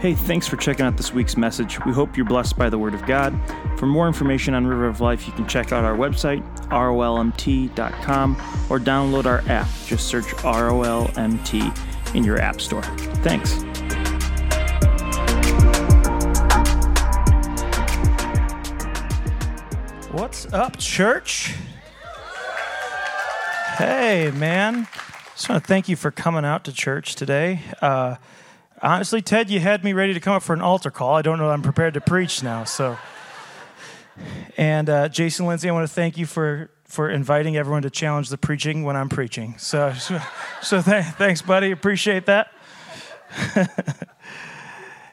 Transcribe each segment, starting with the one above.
Hey, thanks for checking out this week's message. We hope you're blessed by the Word of God. For more information on River of Life, you can check out our website, rolmt.com, or download our app. Just search ROLMT in your App Store. Thanks. What's up, church? Hey, man. Just want to thank you for coming out to church today. Uh, honestly, Ted, you had me ready to come up for an altar call. I don't know that I'm prepared to preach now. So, and uh, Jason Lindsay, I want to thank you for for inviting everyone to challenge the preaching when I'm preaching. So, so, so th- thanks, buddy. Appreciate that.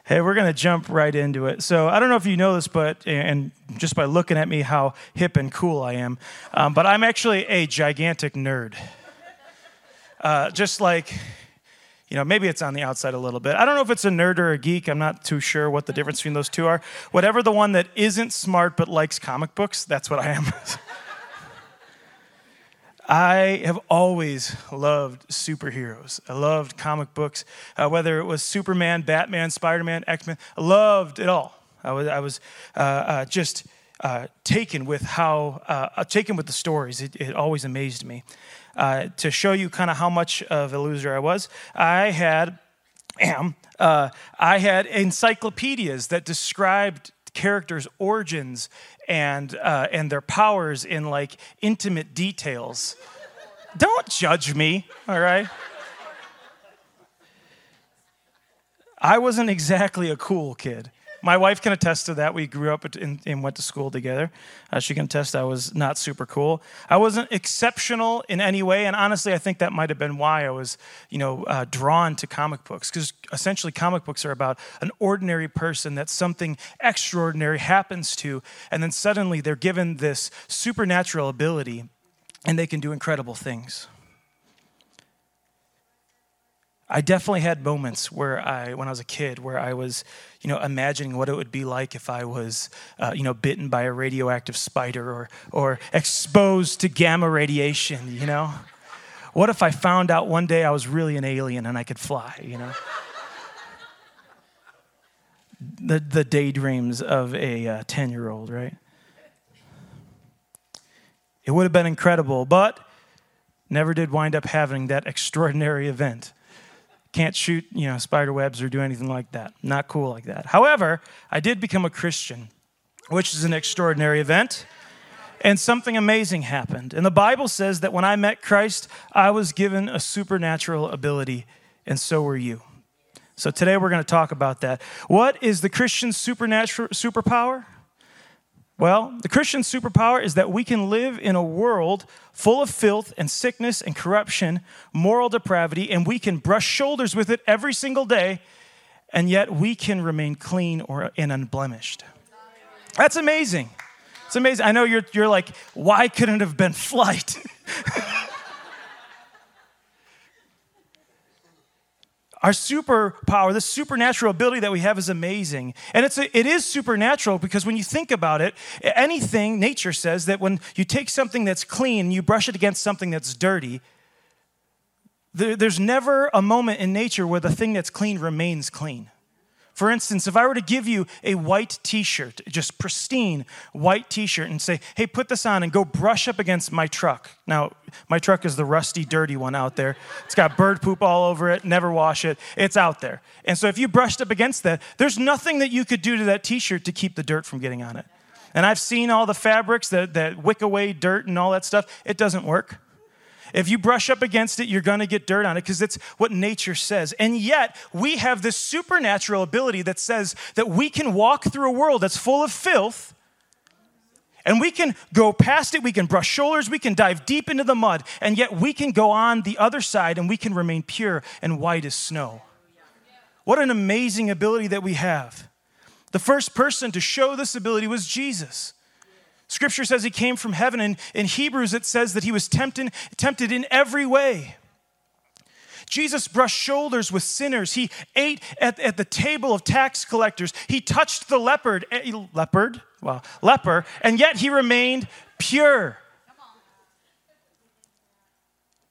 Hey, we're to jump right into it. So, I don't know if you know this, but, and just by looking at me, how hip and cool I am, um, but I'm actually a gigantic nerd. Uh, just like, you know, maybe it's on the outside a little bit. I don't know if it's a nerd or a geek. I'm not too sure what the difference between those two are. Whatever the one that isn't smart but likes comic books, that's what I am. I have always loved superheroes. I loved comic books, uh, whether it was Superman, Batman, Spider Man, X Men. I loved it all. I was, I was uh, uh, just uh, taken with how, uh, taken with the stories. It, it always amazed me. Uh, to show you kind of how much of a loser I was, I had, am, I had encyclopedias that described characters' origins and uh, and their powers in like intimate details. Don't judge me, all right? I wasn't exactly a cool kid. My wife can attest to that. We grew up and went to school together. Uh, she can attest I was not super cool. I wasn't exceptional in any way, and honestly, I think that might have been why I was, you know, uh, drawn to comic books. Because essentially, comic books are about an ordinary person that something extraordinary happens to, and then suddenly they're given this supernatural ability, and they can do incredible things. I definitely had moments where I, when I was a kid, where I was, you know, imagining what it would be like if I was, uh, you know, bitten by a radioactive spider or, or exposed to gamma radiation, you know? What if I found out one day I was really an alien and I could fly, you know? the, the daydreams of a 10 uh, year old, right? It would have been incredible, but never did wind up having that extraordinary event. Can't shoot, you know, spider webs or do anything like that. Not cool like that. However, I did become a Christian, which is an extraordinary event. And something amazing happened. And the Bible says that when I met Christ, I was given a supernatural ability, and so were you. So today we're going to talk about that. What is the Christian supernatural superpower? Well, the Christian superpower is that we can live in a world full of filth and sickness and corruption, moral depravity, and we can brush shoulders with it every single day, and yet we can remain clean or and unblemished. That's amazing. It's amazing. I know you're, you're like, why couldn't it have been flight? our superpower, the supernatural ability that we have is amazing. And it's a, it is supernatural because when you think about it, anything, nature says that when you take something that's clean and you brush it against something that's dirty, there, there's never a moment in nature where the thing that's clean remains clean. For instance, if I were to give you a white t shirt, just pristine white t shirt, and say, hey, put this on and go brush up against my truck. Now, my truck is the rusty, dirty one out there. It's got bird poop all over it, never wash it. It's out there. And so if you brushed up against that, there's nothing that you could do to that t shirt to keep the dirt from getting on it. And I've seen all the fabrics that, that wick away dirt and all that stuff. It doesn't work. If you brush up against it, you're going to get dirt on it because it's what nature says. And yet, we have this supernatural ability that says that we can walk through a world that's full of filth and we can go past it, we can brush shoulders, we can dive deep into the mud, and yet we can go on the other side and we can remain pure and white as snow. What an amazing ability that we have. The first person to show this ability was Jesus. Scripture says he came from heaven, and in Hebrews it says that he was tempted, tempted in every way. Jesus brushed shoulders with sinners. He ate at, at the table of tax collectors. He touched the leopard, eh, leopard, well, leper, and yet he remained pure.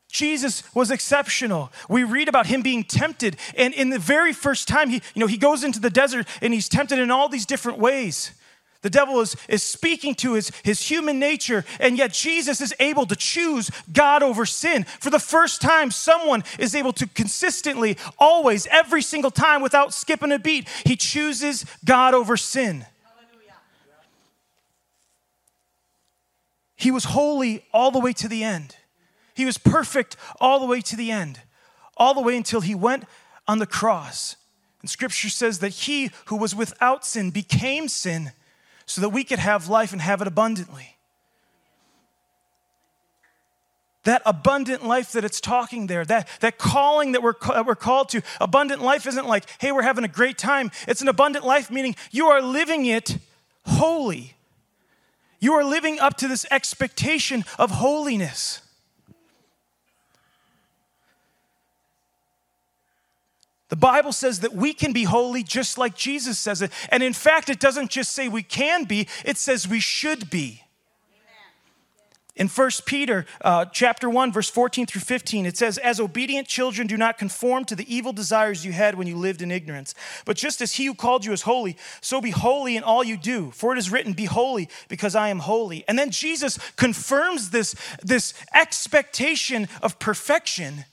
Jesus was exceptional. We read about him being tempted, and in the very first time, he, you know, he goes into the desert and he's tempted in all these different ways. The devil is, is speaking to his, his human nature, and yet Jesus is able to choose God over sin. For the first time, someone is able to consistently, always, every single time, without skipping a beat, he chooses God over sin. He was holy all the way to the end. He was perfect all the way to the end, all the way until he went on the cross. And scripture says that he who was without sin became sin so that we could have life and have it abundantly. That abundant life that it's talking there, that, that calling that we're, that we're called to, abundant life isn't like, hey, we're having a great time. It's an abundant life, meaning you are living it holy. You are living up to this expectation of holiness. The Bible says that we can be holy just like Jesus says it. And in fact, it doesn't just say we can be, it says we should be. In 1 Peter uh, chapter 1, verse 14 through 15, it says, As obedient children, do not conform to the evil desires you had when you lived in ignorance. But just as he who called you is holy, so be holy in all you do. For it is written, Be holy, because I am holy. And then Jesus confirms this, this expectation of perfection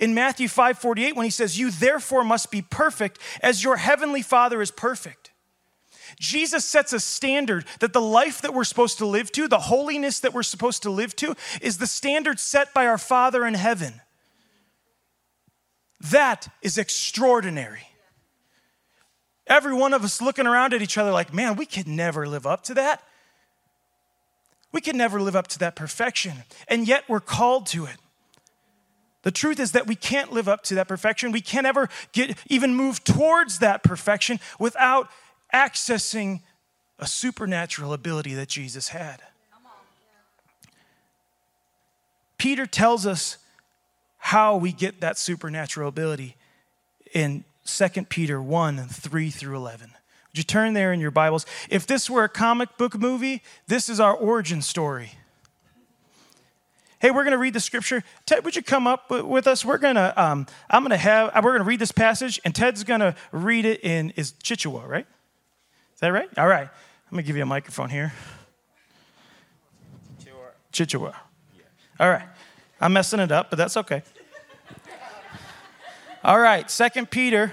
in Matthew 5 48 when he says, You therefore must be perfect as your heavenly Father is perfect. Jesus sets a standard that the life that we're supposed to live to, the holiness that we're supposed to live to, is the standard set by our Father in heaven. That is extraordinary. Every one of us looking around at each other like, man, we could never live up to that. We could never live up to that perfection. And yet we're called to it. The truth is that we can't live up to that perfection. We can't ever get even move towards that perfection without accessing a supernatural ability that Jesus had. Peter tells us how we get that supernatural ability in 2 Peter 1 3 through 11. Would you turn there in your Bibles? If this were a comic book movie, this is our origin story hey, we're going to read the scripture. Ted, would you come up with us? We're going to, um, I'm going to have, we're going to read this passage, and Ted's going to read it in is Chichewa, right? Is that right? All right. I'm going to give you a microphone here. Chichewa. All right. I'm messing it up, but that's okay. All right. Second Peter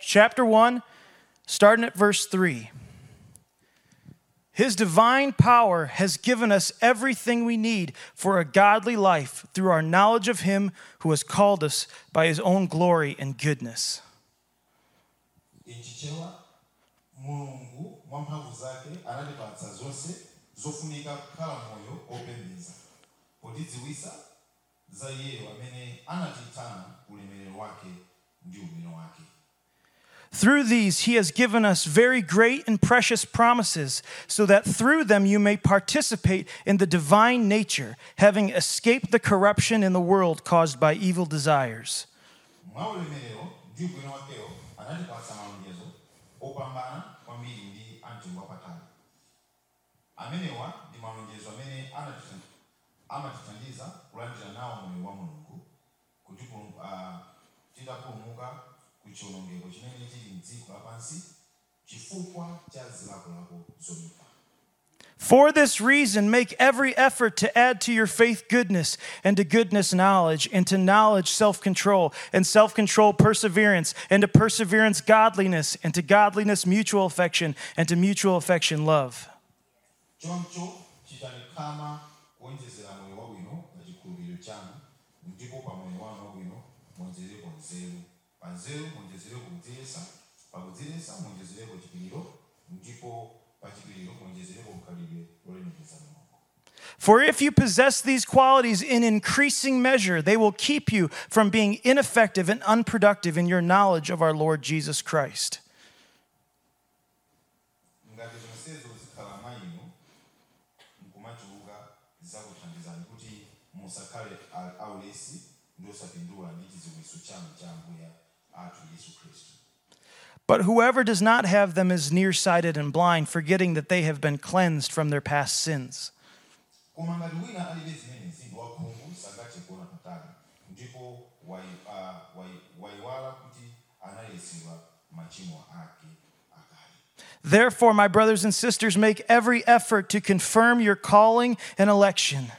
chapter 1, starting at verse 3. His divine power has given us everything we need for a godly life through our knowledge of Him who has called us by His own glory and goodness. za amene ulemerero wake ndi wake through these, he has given us very great and precious promises, so that through them you may participate in the divine nature, having escaped the corruption in the world caused by evil desires. nawo wa mulungu tidapulumuka chiwonongeko chimene chili mdziko lapansi chifukwa cha zilakolako zoyipa For this reason, make every effort to add to your faith goodness, and to goodness knowledge, and to knowledge self control, and self control perseverance, and to perseverance godliness, and to godliness mutual affection, and to mutual affection love. Panzeru pakudziletsa chipiriro ndipo pa chipiriro lolemekeza For if you possess these qualities in increasing measure, they will keep you from being ineffective and unproductive in your knowledge of our Lord Jesus Christ. But whoever does not have them is nearsighted and blind, forgetting that they have been cleansed from their past sins. akale Therefore, my brothers and sisters, make every effort to confirm your calling and election.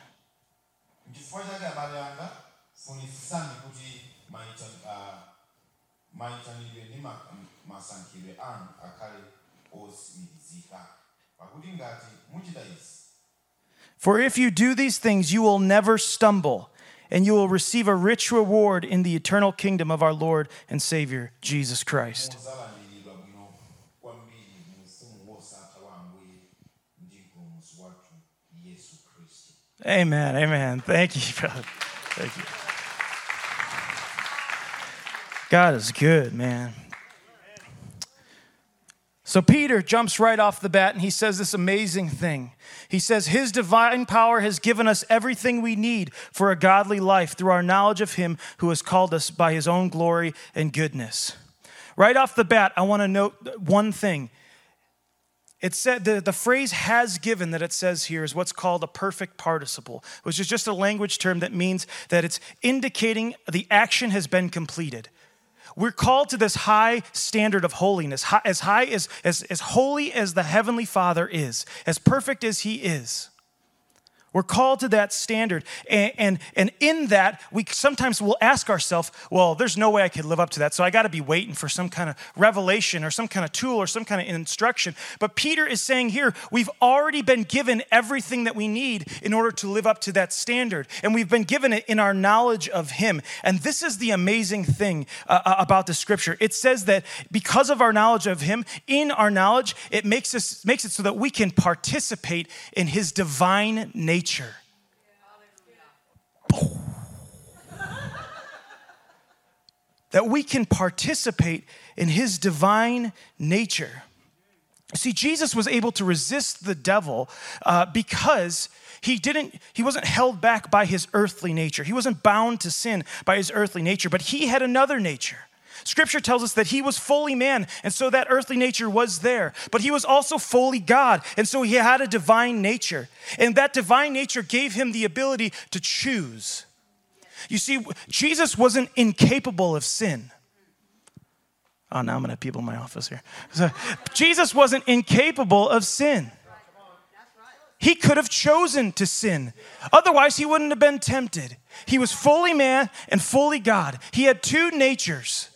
Mayitanidwe ndi masankhidwe anu akhale pakuti ngati muchita izi For if you do these things, you will never stumble, and you will receive a rich reward in the eternal kingdom of our Lord and Savior, Jesus Christ. muzalandiridwa bwino kwambiri mu ufumu wosatha wa ambuye ndi mpulumutsi wathu yesu khristu Amen. Amen. Thank you, brother. Thank you. God is good, man. So Peter jumps right off the bat and he says this amazing thing. He says, His divine power has given us everything we need for a godly life through our knowledge of Him who has called us by His own glory and goodness. Right off the bat, I want to note one thing. It said the, the phrase has given that it says here is what's called a perfect participle, which is just a language term that means that it's indicating the action has been completed. We're called to this high standard of holiness, hi- as high as, as, as holy as the Heavenly Father is, as perfect as He is. We're called to that standard. And, and, and in that, we sometimes will ask ourselves, well, there's no way I could live up to that. So I got to be waiting for some kind of revelation or some kind of tool or some kind of instruction. But Peter is saying here, we've already been given everything that we need in order to live up to that standard. And we've been given it in our knowledge of Him. And this is the amazing thing uh, uh, about the scripture. It says that because of our knowledge of Him, in our knowledge, it makes, us, makes it so that we can participate in His divine nature. that we can participate in his divine nature. See, Jesus was able to resist the devil uh, because he didn't, he wasn't held back by his earthly nature. He wasn't bound to sin by his earthly nature, but he had another nature. Scripture tells us that he was fully man, and so that earthly nature was there. But he was also fully God, and so he had a divine nature. And that divine nature gave him the ability to choose. You see, Jesus wasn't incapable of sin. Oh, now I'm gonna have people in my office here. So, Jesus wasn't incapable of sin. He could have chosen to sin. Otherwise, he wouldn't have been tempted. He was fully man and fully God. He had two natures.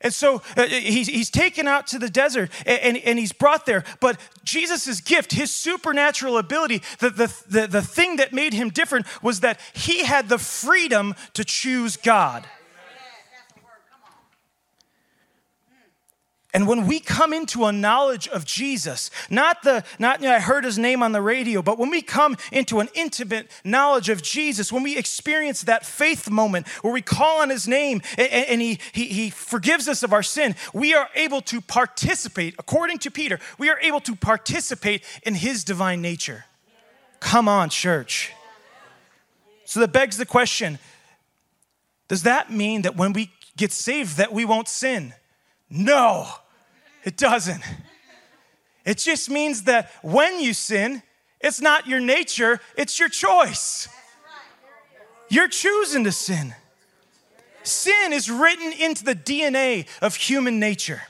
And so uh, he's, he's taken out to the desert and, and, he's brought there. But Jesus' gift, his supernatural ability, the, the, the, the thing that made him different was that he had the freedom to choose God. And when we come into a knowledge of Jesus, not the not you know, I heard his name on the radio, but when we come into an intimate knowledge of Jesus, when we experience that faith moment where we call on his name and, and he, he, he forgives us of our sin, we are able to participate, according to Peter, we are able to participate in his divine nature. Come on, church. So that begs the question, does that mean that when we get saved that we won't sin? No, it doesn't. It just means that when you sin, it's not your nature, it's your choice. You're choosing to sin. Sin is written into the DNA of human nature.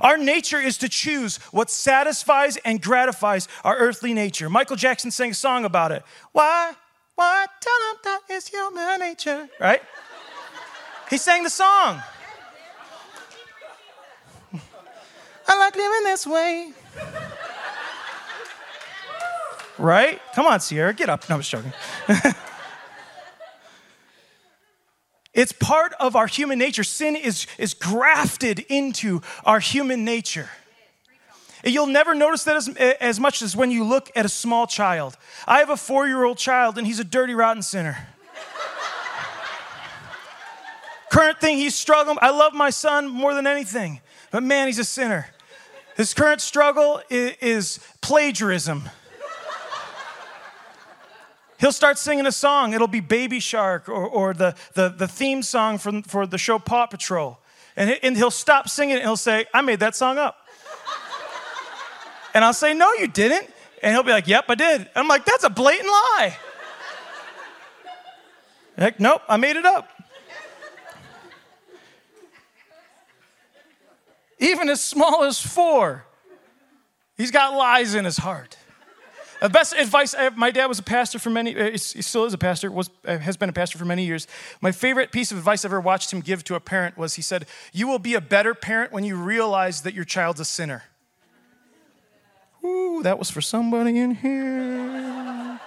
Our nature is to choose what satisfies and gratifies our earthly nature. Michael Jackson sang a song about it. Why? Why? Tell them that is human nature. Right? He sang the song. I like living this way. Right? Come on, Sierra, get up. No, I'm just joking. it's part of our human nature. Sin is, is grafted into our human nature. You'll never notice that as, as much as when you look at a small child. I have a four year old child, and he's a dirty, rotten sinner. Current thing he's struggling. I love my son more than anything, but man, he's a sinner. His current struggle is, is plagiarism. He'll start singing a song. It'll be Baby Shark or, or the, the, the theme song from, for the show Paw Patrol. And, and he'll stop singing and he'll say, I made that song up. And I'll say, No, you didn't. And he'll be like, Yep, I did. And I'm like, That's a blatant lie. Heck, nope, I made it up. Even as small as four, he's got lies in his heart. The best advice have, my dad was a pastor for many, uh, he still is a pastor, was, uh, has been a pastor for many years. My favorite piece of advice I ever watched him give to a parent was he said, You will be a better parent when you realize that your child's a sinner. Ooh, that was for somebody in here.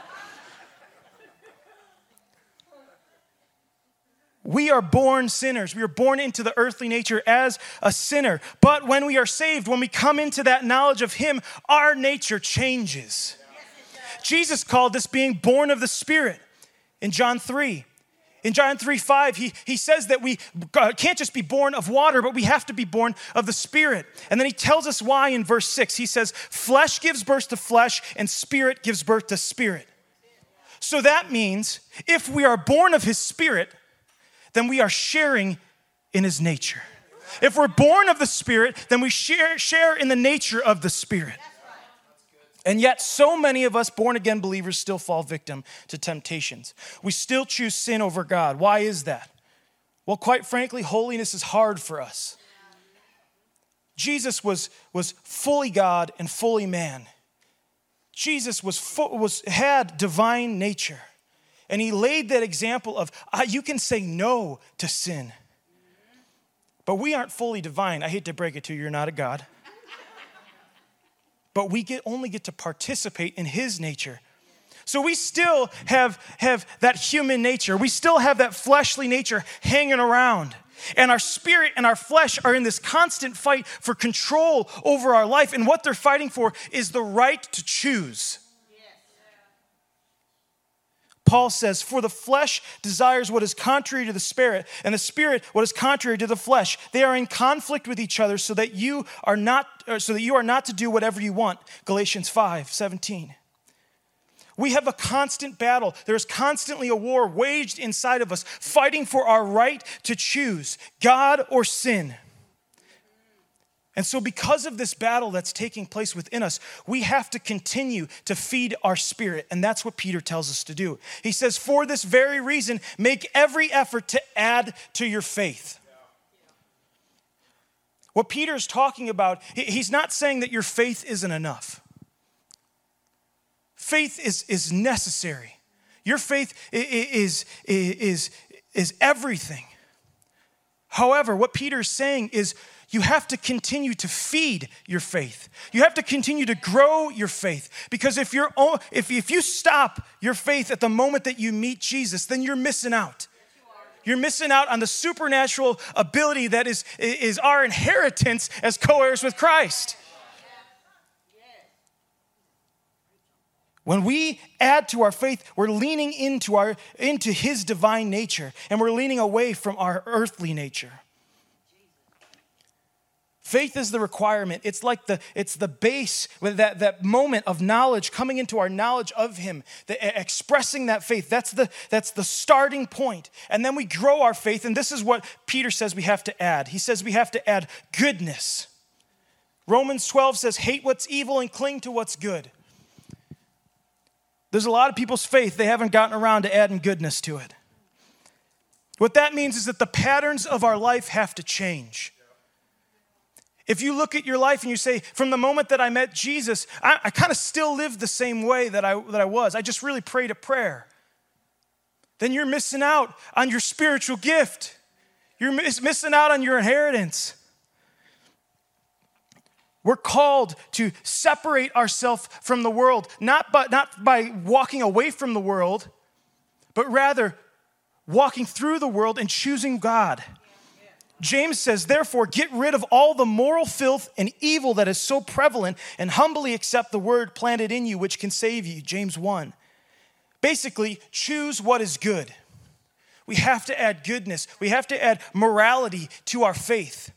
We are born sinners. We are born into the earthly nature as a sinner. But when we are saved, when we come into that knowledge of Him, our nature changes. Jesus called this being born of the Spirit in John 3. In John 3 5, he, he says that we uh, can't just be born of water, but we have to be born of the Spirit. And then he tells us why in verse 6. He says, Flesh gives birth to flesh, and spirit gives birth to spirit. So that means if we are born of his Spirit, then we are sharing in his nature. If we're born of the Spirit, then we share, share in the nature of the Spirit. And yet, so many of us born again believers still fall victim to temptations. We still choose sin over God. Why is that? Well, quite frankly, holiness is hard for us. Jesus was, was fully God and fully man. Jesus was, was, had divine nature. And he laid that example of uh, you can say no to sin. But we aren't fully divine. I hate to break it to you, you're not a God but we get, only get to participate in his nature. So we still have, have that human nature. We still have that fleshly nature hanging around. And our spirit and our flesh are in this constant fight for control over our life. And what they're fighting for is the right to choose. Paul says, For the flesh desires what is contrary to the spirit, and the spirit what is contrary to the flesh. They are in conflict with each other so that you are not, so that you are not to do whatever you want. Galatians 5 17. We have a constant battle. There is constantly a war waged inside of us, fighting for our right to choose God or sin. And so, because of this battle that's taking place within us, we have to continue to feed our spirit. And that's what Peter tells us to do. He says, For this very reason, make every effort to add to your faith. What Peter is talking about, he's not saying that your faith isn't enough. Faith is, is necessary. Your faith is, is, is, is everything. However, what Peter is saying is you have to continue to feed your faith. You have to continue to grow your faith. Because if, you're, if, if you stop your faith at the moment that you meet Jesus, then you're missing out. You're missing out on the supernatural ability that is, is our inheritance as co heirs with Christ. When we add to our faith, we're leaning into, our, into His divine nature and we're leaning away from our earthly nature. Faith is the requirement. It's like the, it's the base, that, that moment of knowledge, coming into our knowledge of Him, the, expressing that faith. That's the, that's the starting point. And then we grow our faith, and this is what Peter says we have to add. He says we have to add goodness. Romans 12 says, hate what's evil and cling to what's good. There's a lot of people's faith, they haven't gotten around to adding goodness to it. What that means is that the patterns of our life have to change. If you look at your life and you say, from the moment that I met Jesus, I, I kind of still live the same way that I, that I was, I just really prayed a prayer, then you're missing out on your spiritual gift. You're miss, missing out on your inheritance. We're called to separate ourselves from the world, not by, not by walking away from the world, but rather walking through the world and choosing God. James says, therefore, get rid of all the moral filth and evil that is so prevalent and humbly accept the word planted in you, which can save you. James 1. Basically, choose what is good. We have to add goodness, we have to add morality to our faith.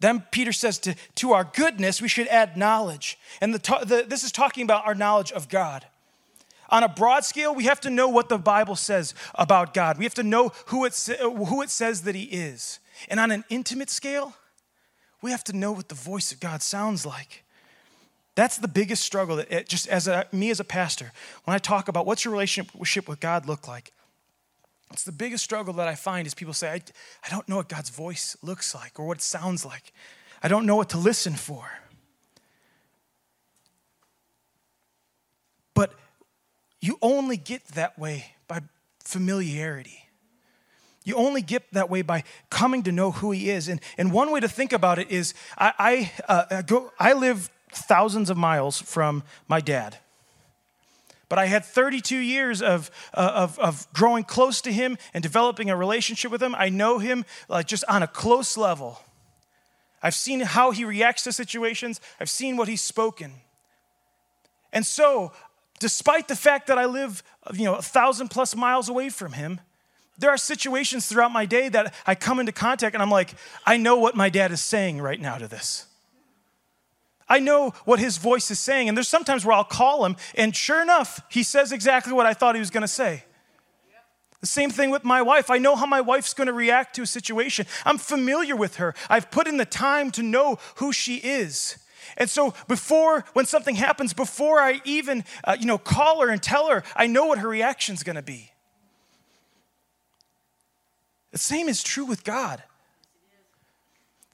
Then Peter says to, to our goodness, we should add knowledge. And the, the, this is talking about our knowledge of God. On a broad scale, we have to know what the Bible says about God. We have to know who it, who it says that He is. And on an intimate scale, we have to know what the voice of God sounds like. That's the biggest struggle that it, just as a, me as a pastor, when I talk about what's your relationship with God look like, it's the biggest struggle that I find is people say, I, I don't know what God's voice looks like or what it sounds like. I don't know what to listen for. But you only get that way by familiarity. You only get that way by coming to know who He is. And, and one way to think about it is I, I, uh, go, I live thousands of miles from my dad. But I had 32 years of, uh, of, of growing close to him and developing a relationship with him. I know him like just on a close level. I've seen how he reacts to situations, I've seen what he's spoken. And so, despite the fact that I live, you know, a thousand plus miles away from him, there are situations throughout my day that I come into contact and I'm like, I know what my dad is saying right now to this. I know what his voice is saying. And there's sometimes where I'll call him, and sure enough, he says exactly what I thought he was going to say. The same thing with my wife. I know how my wife's going to react to a situation. I'm familiar with her. I've put in the time to know who she is. And so before, when something happens, before I even, uh, you know, call her and tell her, I know what her reaction's going to be. The same is true with God.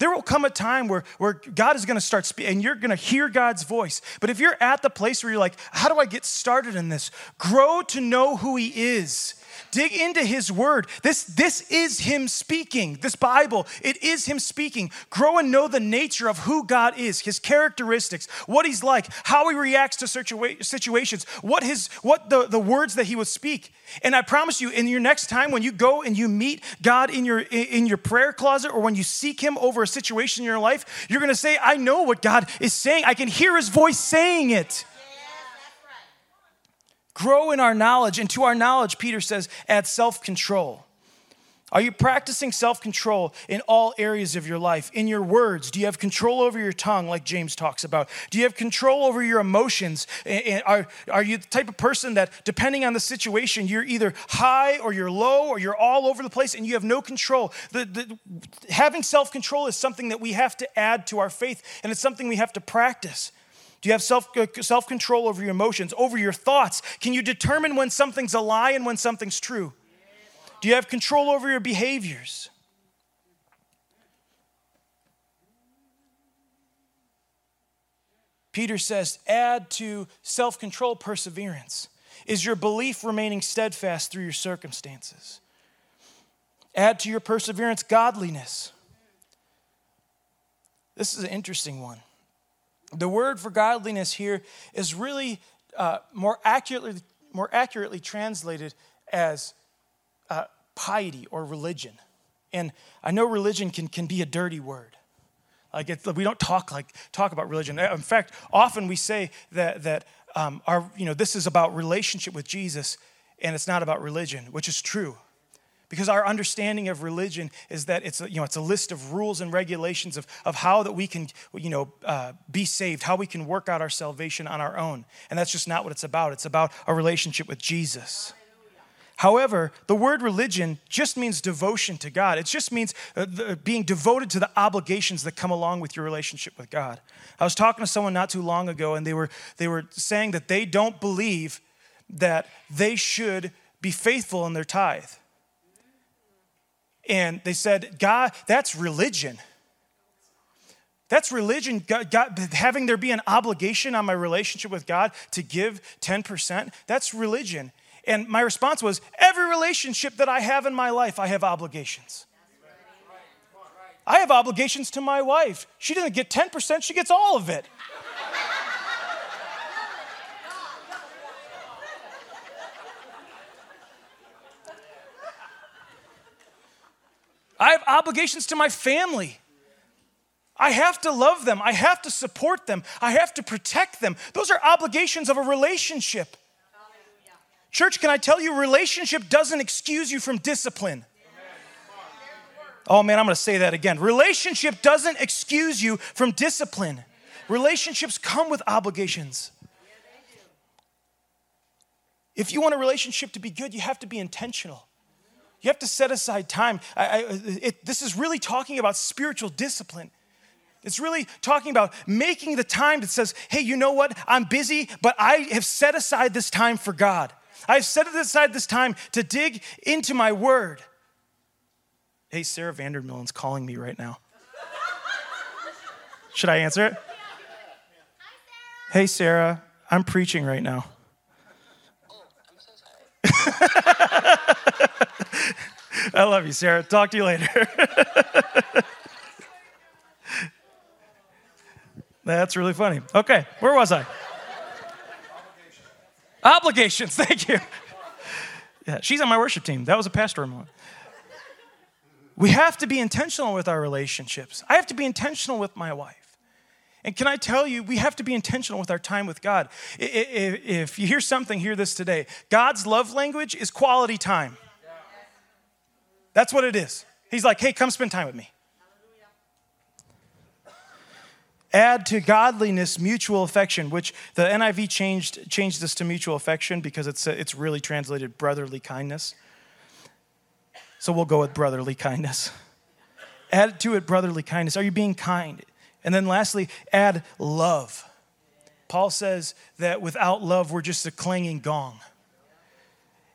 There will come a time where, where God is going to start speaking and you're going to hear God's voice. But if you're at the place where you're like, how do I get started in this? Grow to know who He is. Dig into his word. This, this is him speaking. This Bible, it is him speaking. Grow and know the nature of who God is, his characteristics, what he's like, how he reacts to situations, what, his, what the, the words that he would speak. And I promise you, in your next time when you go and you meet God in your, in your prayer closet or when you seek him over a situation in your life, you're going to say, I know what God is saying. I can hear his voice saying it. Grow in our knowledge, and to our knowledge, Peter says, add self control. Are you practicing self control in all areas of your life? In your words? Do you have control over your tongue, like James talks about? Do you have control over your emotions? Are, are you the type of person that, depending on the situation, you're either high or you're low or you're all over the place and you have no control? The, the, having self control is something that we have to add to our faith, and it's something we have to practice. Do you have self, uh, self control over your emotions, over your thoughts? Can you determine when something's a lie and when something's true? Do you have control over your behaviors? Peter says, add to self control perseverance. Is your belief remaining steadfast through your circumstances? Add to your perseverance godliness. This is an interesting one. The word for godliness here is really uh, more, accurately, more accurately translated as uh, piety or religion. And I know religion can, can be a dirty word. Like we don't talk like talk about religion. In fact, often we say that that um, our you know this is about relationship with Jesus, and it's not about religion, which is true because our understanding of religion is that it's a, you know, it's a list of rules and regulations of, of how that we can you know, uh, be saved, how we can work out our salvation on our own. And that's just not what it's about. It's about a relationship with Jesus. However, the word religion just means devotion to God. It just means uh, being devoted to the obligations that come along with your relationship with God. I was talking to someone not too long ago, and they were, they were saying that they don't believe that they should be faithful in their tithe. And they said, God, that's religion. That's religion, God, God, having there be an obligation on my relationship with God to give 10%. That's religion. And my response was every relationship that I have in my life, I have obligations. I have obligations to my wife. She doesn't get 10%, she gets all of it. Obligations to my family. I have to love them. I have to support them. I have to protect them. Those are obligations of a relationship. Church, can I tell you, relationship doesn't excuse you from discipline. Oh man, I'm gonna say that again. Relationship doesn't excuse you from discipline. Relationships come with obligations. If you want a relationship to be good, you have to be intentional. You have to set aside time. I, I, it, this is really talking about spiritual discipline. It's really talking about making the time that says, hey, you know what? I'm busy, but I have set aside this time for God. I've set aside this time to dig into my word. Hey, Sarah Vandermillen's calling me right now. Should I answer it? Hey, Sarah, I'm preaching right now. Oh, I love you, Sarah. Talk to you later. That's really funny. Okay, where was I? Obligations. Thank you. Yeah, she's on my worship team. That was a pastor moment. We have to be intentional with our relationships. I have to be intentional with my wife. And can I tell you, we have to be intentional with our time with God. If you hear something, hear this today. God's love language is quality time. That's what it is. He's like, hey, come spend time with me. Add to godliness mutual affection, which the NIV changed, changed this to mutual affection because it's, it's really translated brotherly kindness. So we'll go with brotherly kindness. Add to it brotherly kindness. Are you being kind? And then lastly, add love. Paul says that without love, we're just a clanging gong.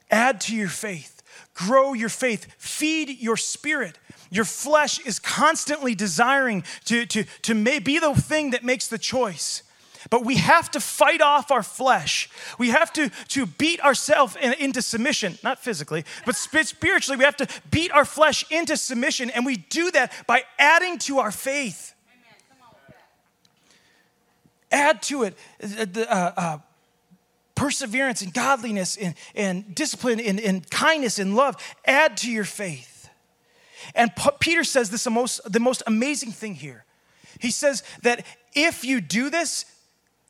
Add to your faith, grow your faith, feed your spirit. Your flesh is constantly desiring to, to, to may be the thing that makes the choice. But we have to fight off our flesh. We have to, to beat ourselves in, into submission, not physically, but spiritually. We have to beat our flesh into submission, and we do that by adding to our faith. Add to it uh, uh, uh, perseverance and godliness and, and discipline and, and kindness and love. Add to your faith. And Peter says this the most, the most amazing thing here. He says that if you do this,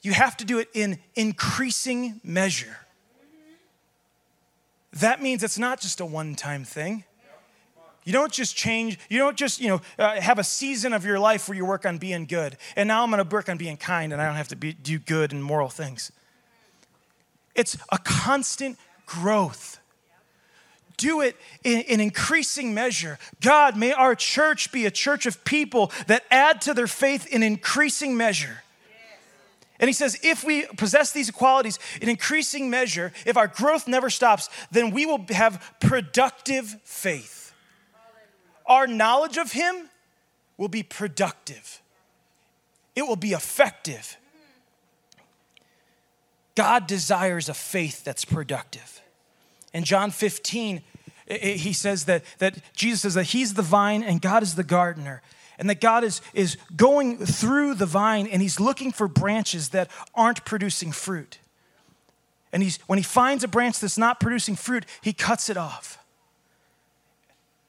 you have to do it in increasing measure. That means it's not just a one time thing. You don't just change, you don't just, you know, uh, have a season of your life where you work on being good. And now I'm going to work on being kind and I don't have to be, do good and moral things. It's a constant growth do it in, in, increasing measure. God, may our church be a church of people that add to their faith in increasing measure. And he says, if we possess these qualities in increasing measure, if our growth never stops, then we will have productive faith. Our knowledge of him will be productive, it will be effective. God desires a faith that's productive. In John 15, he says that, that Jesus says that he's the vine and God is the gardener. And that God is, is going through the vine and he's looking for branches that aren't producing fruit. And he's, when he finds a branch that's not producing fruit, he cuts it off.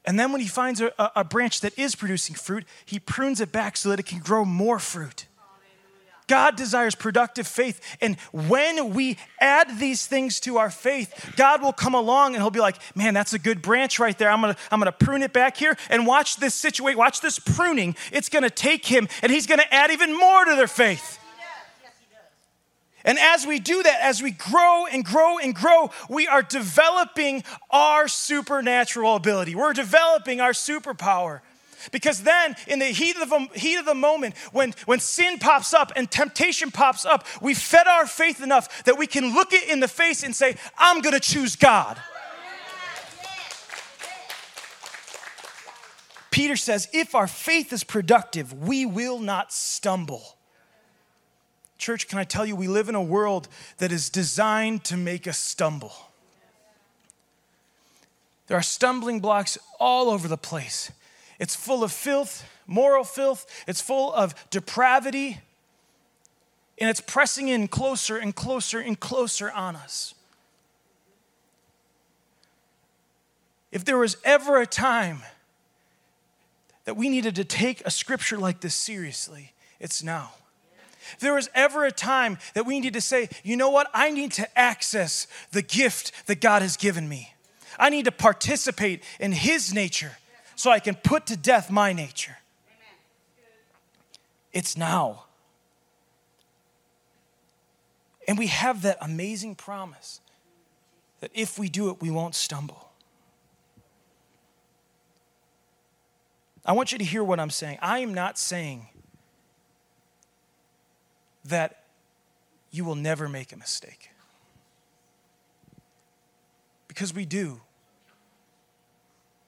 And then when he finds a, a branch that is producing fruit, he prunes it back so that it can grow more fruit. God desires productive faith. And when we add these things to our faith, God will come along and He'll be like, man, that's a good branch right there. I'm gonna, I'm gonna prune it back here and watch this situation, watch this pruning. It's gonna take Him and He's gonna add even more to their faith. And as we do that, as we grow and grow and grow, we are developing our supernatural ability. We're developing our superpower. Because then, in the heat of the, heat of the moment, when, when sin pops up and temptation pops up, we fed our faith enough that we can look it in the face and say, I'm going to choose God. Peter says, if our faith is productive, we will not stumble. Church, can I tell you, we live in a world that is designed to make us stumble. There are stumbling blocks all over the place. It's full of filth, moral filth, it's full of depravity, and it's pressing in closer and closer and closer on us. If there was ever a time that we needed to take a scripture like this seriously, it's now. If there was ever a time that we need to say, you know what, I need to access the gift that God has given me. I need to participate in His nature so I can put to death my nature. It's now. And we have that amazing promise that if we do it, we won't stumble. I want you to hear what I'm saying. I am not saying that you will never make a mistake. Because we do.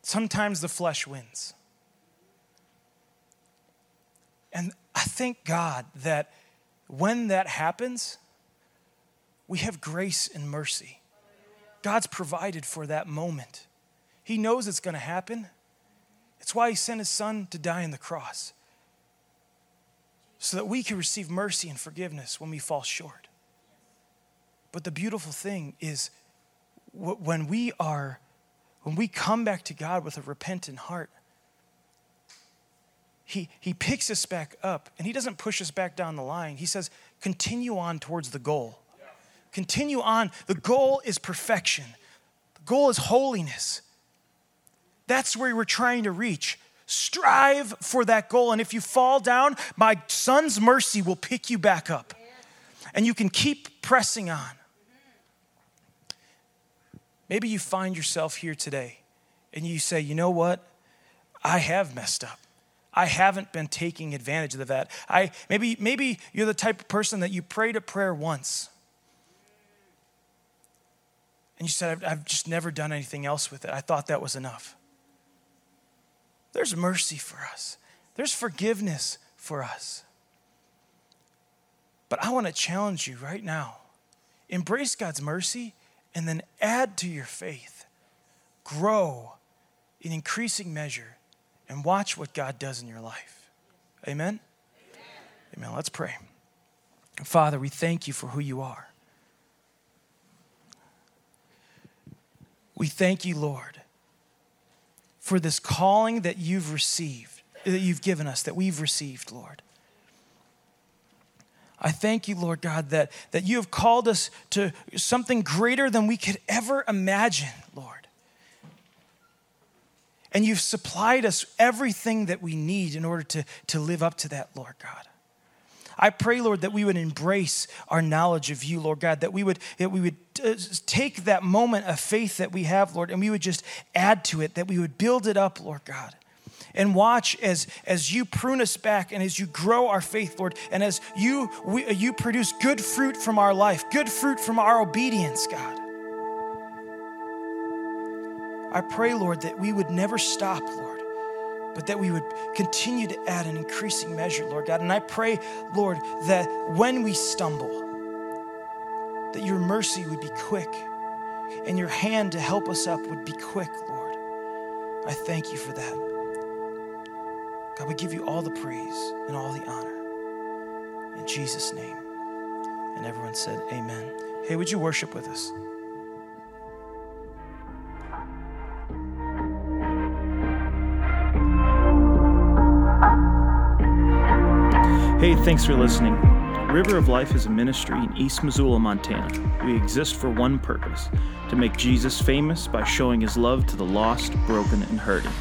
Sometimes the flesh wins. And I thank God that when that happens, we have grace and mercy. God's provided for that moment. He knows it's going to happen. It's why He sent His Son to die on the cross, so that we can receive mercy and forgiveness when we fall short. But the beautiful thing is when we are, when we come back to God with a repentant heart, he, he picks us back up and he doesn't push us back down the line. He says, continue on towards the goal. Continue on. The goal is perfection, the goal is holiness. That's where we're trying to reach. Strive for that goal. And if you fall down, my son's mercy will pick you back up. And you can keep pressing on. Maybe you find yourself here today and you say, you know what? I have messed up. I haven't been taking advantage of that. I maybe maybe you're the type of person that you prayed a prayer once. And you said, I've, I've just never done anything else with it. I thought that was enough. There's mercy for us, there's forgiveness for us. But I want to challenge you right now embrace God's mercy and then add to your faith. Grow in increasing measure and watch what God does in your life. Amen? Amen. Amen. Let's pray. Father, we thank you for who you are. We thank you, Lord, for this calling that you've received, that you've given us, that we've received, Lord. I thank you, Lord God, that, that you have called us to something greater than we could ever imagine, Lord. And you've supplied us everything that we need in order to, to live up to that, Lord God. I pray, Lord, that we would embrace our knowledge of you, Lord God, that we would, that we would uh, take that moment of faith that we have, Lord, and we would just add to it, that we would build it up, Lord God. And watch as, as you prune us back and as you grow our faith, Lord, and as you, we, uh, you produce good fruit from our life, good fruit from our obedience, God. I pray, Lord, that we would never stop, Lord, but that we would continue to add an increasing measure, Lord God. And I pray, Lord, that when we stumble, that your mercy would be quick and your hand to help us up would be quick, Lord. I thank you for that. God, we give you all the praise and all the honor. In Jesus' name. And everyone said, Amen. Hey, would you worship with us? Hey, thanks for listening. River of Life is a ministry in East Missoula, Montana. We exist for one purpose to make Jesus famous by showing his love to the lost, broken, and hurting.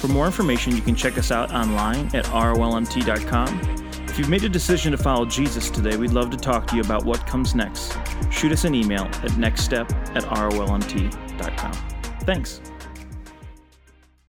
For more information, you can check us out online at rolmt.com. If you've made a decision to follow Jesus today, we'd love to talk to you about what comes next. Shoot us an email at nextstep at rolmt.com. Thanks.